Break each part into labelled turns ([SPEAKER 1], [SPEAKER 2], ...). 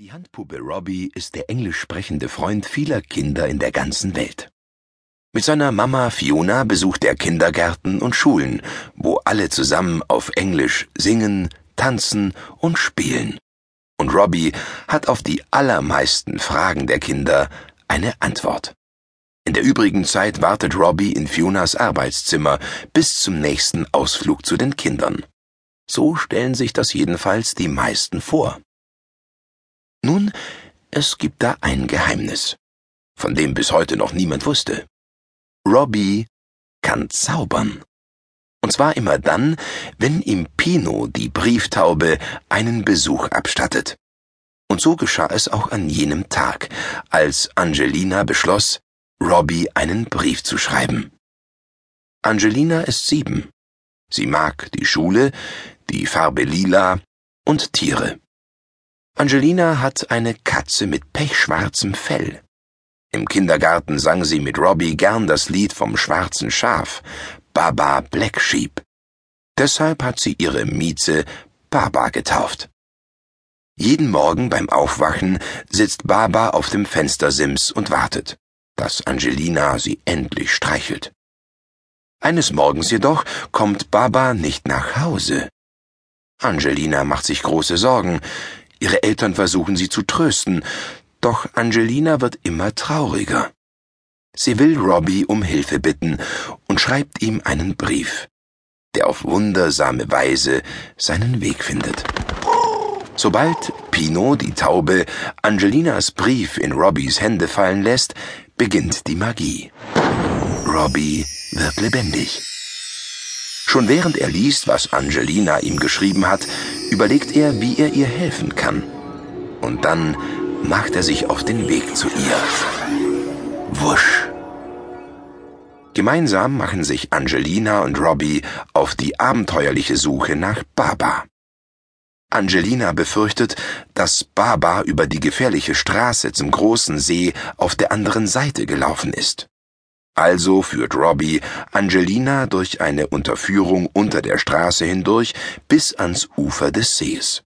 [SPEAKER 1] Die Handpuppe Robbie ist der englisch sprechende Freund vieler Kinder in der ganzen Welt. Mit seiner Mama Fiona besucht er Kindergärten und Schulen, wo alle zusammen auf Englisch singen, tanzen und spielen. Und Robbie hat auf die allermeisten Fragen der Kinder eine Antwort. In der übrigen Zeit wartet Robbie in Fionas Arbeitszimmer bis zum nächsten Ausflug zu den Kindern. So stellen sich das jedenfalls die meisten vor. Nun, es gibt da ein Geheimnis, von dem bis heute noch niemand wusste. Robbie kann zaubern. Und zwar immer dann, wenn ihm Pino, die Brieftaube, einen Besuch abstattet. Und so geschah es auch an jenem Tag, als Angelina beschloss, Robbie einen Brief zu schreiben. Angelina ist sieben. Sie mag die Schule, die Farbe lila und Tiere. Angelina hat eine Katze mit pechschwarzem Fell. Im Kindergarten sang sie mit Robbie gern das Lied vom schwarzen Schaf, Baba Black Sheep. Deshalb hat sie ihre Mieze Baba getauft. Jeden Morgen beim Aufwachen sitzt Baba auf dem Fenstersims und wartet, dass Angelina sie endlich streichelt. Eines Morgens jedoch kommt Baba nicht nach Hause. Angelina macht sich große Sorgen, Ihre Eltern versuchen sie zu trösten, doch Angelina wird immer trauriger. Sie will Robbie um Hilfe bitten und schreibt ihm einen Brief, der auf wundersame Weise seinen Weg findet. Sobald Pino, die Taube, Angelinas Brief in Robbies Hände fallen lässt, beginnt die Magie. Robbie wird lebendig. Schon während er liest, was Angelina ihm geschrieben hat, überlegt er, wie er ihr helfen kann. Und dann macht er sich auf den Weg zu ihr. Wusch. Gemeinsam machen sich Angelina und Robbie auf die abenteuerliche Suche nach Baba. Angelina befürchtet, dass Baba über die gefährliche Straße zum großen See auf der anderen Seite gelaufen ist. Also führt Robbie Angelina durch eine Unterführung unter der Straße hindurch bis ans Ufer des Sees.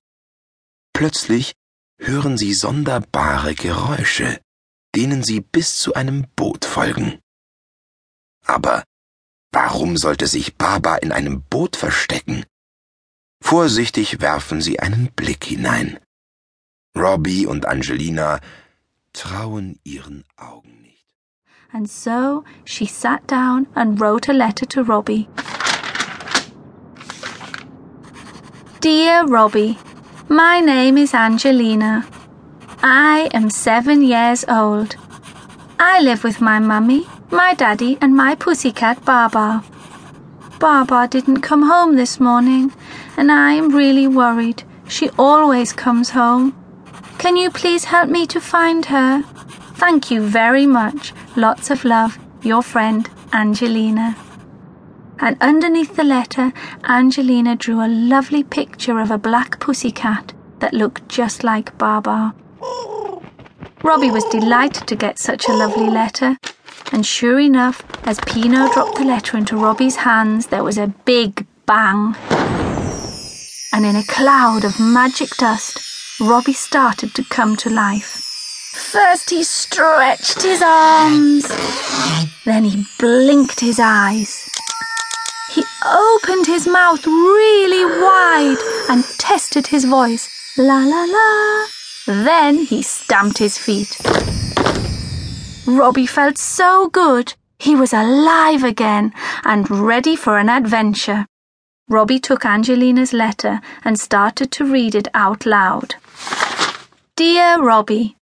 [SPEAKER 1] Plötzlich hören sie sonderbare Geräusche, denen sie bis zu einem Boot folgen. Aber warum sollte sich Baba in einem Boot verstecken? Vorsichtig werfen sie einen Blick hinein. Robbie und Angelina trauen ihren Augen nicht.
[SPEAKER 2] And so she sat down and wrote a letter to Robby. Dear Robby, my name is Angelina. I am seven years old. I live with my mummy, my daddy, and my pussycat Baa Baa. Baba didn't come home this morning, and I am really worried. She always comes home. Can you please help me to find her? Thank you very much. Lots of love, your friend, Angelina. And underneath the letter, Angelina drew a lovely picture of a black pussy cat that looked just like Baba. Robby was delighted to get such a lovely letter, and sure enough, as Pino dropped the letter into Robby's hands, there was a big bang. And in a cloud of magic dust, Robby started to come to life. First he stretched his arms, then he blinked his eyes. He opened his mouth really wide and tested his voice. La la la. Then he stamped his feet. Robby felt so good. He was alive again and ready for an adventure. Robby took Angelina's letter and started to read it out loud. Dear Robby,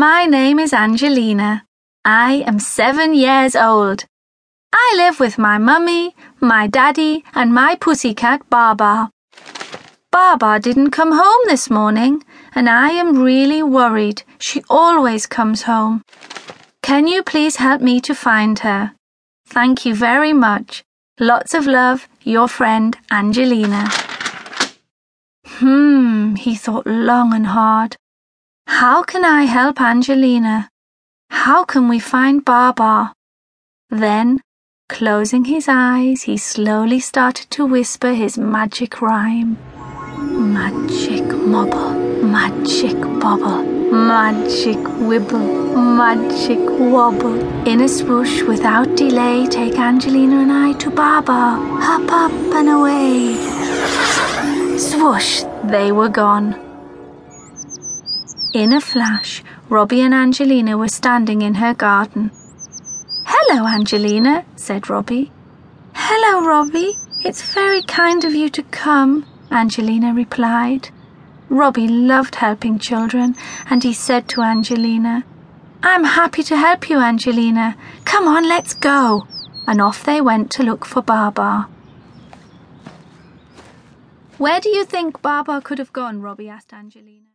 [SPEAKER 2] my name is Angelina. I am seven years old. I live with my mummy, my daddy, and my pussycat Baa Baa. Baba didn't come home this morning, and I am really worried. She always comes home. Can you please help me to find her? Thank you very much. Lots of love, your friend Angelina. Hmm, he thought long and hard. How can I help Angelina? How can we find Baa Baa? Then, closing his eyes, he slowly started to whisper his magic rhyme. Magic mobble, Magic bobble, magic wibble, magic wobble. In a swoosh, without delay, take Angelina and I to Baa Baa. Hop up and away. Swoosh, they were gone. In a flash, Robby and Angelina were standing in her garden. Hello, Angelina, said Robby. Hello, Robby. It's very kind of you to come, Angelina replied. Robby loved helping children, and he said to Angelina, I'm happy to help you, Angelina. Come on, let's go. And off they went to look for Baa Baa. Where do you think Baa Baa could have gone? Robby asked Angelina.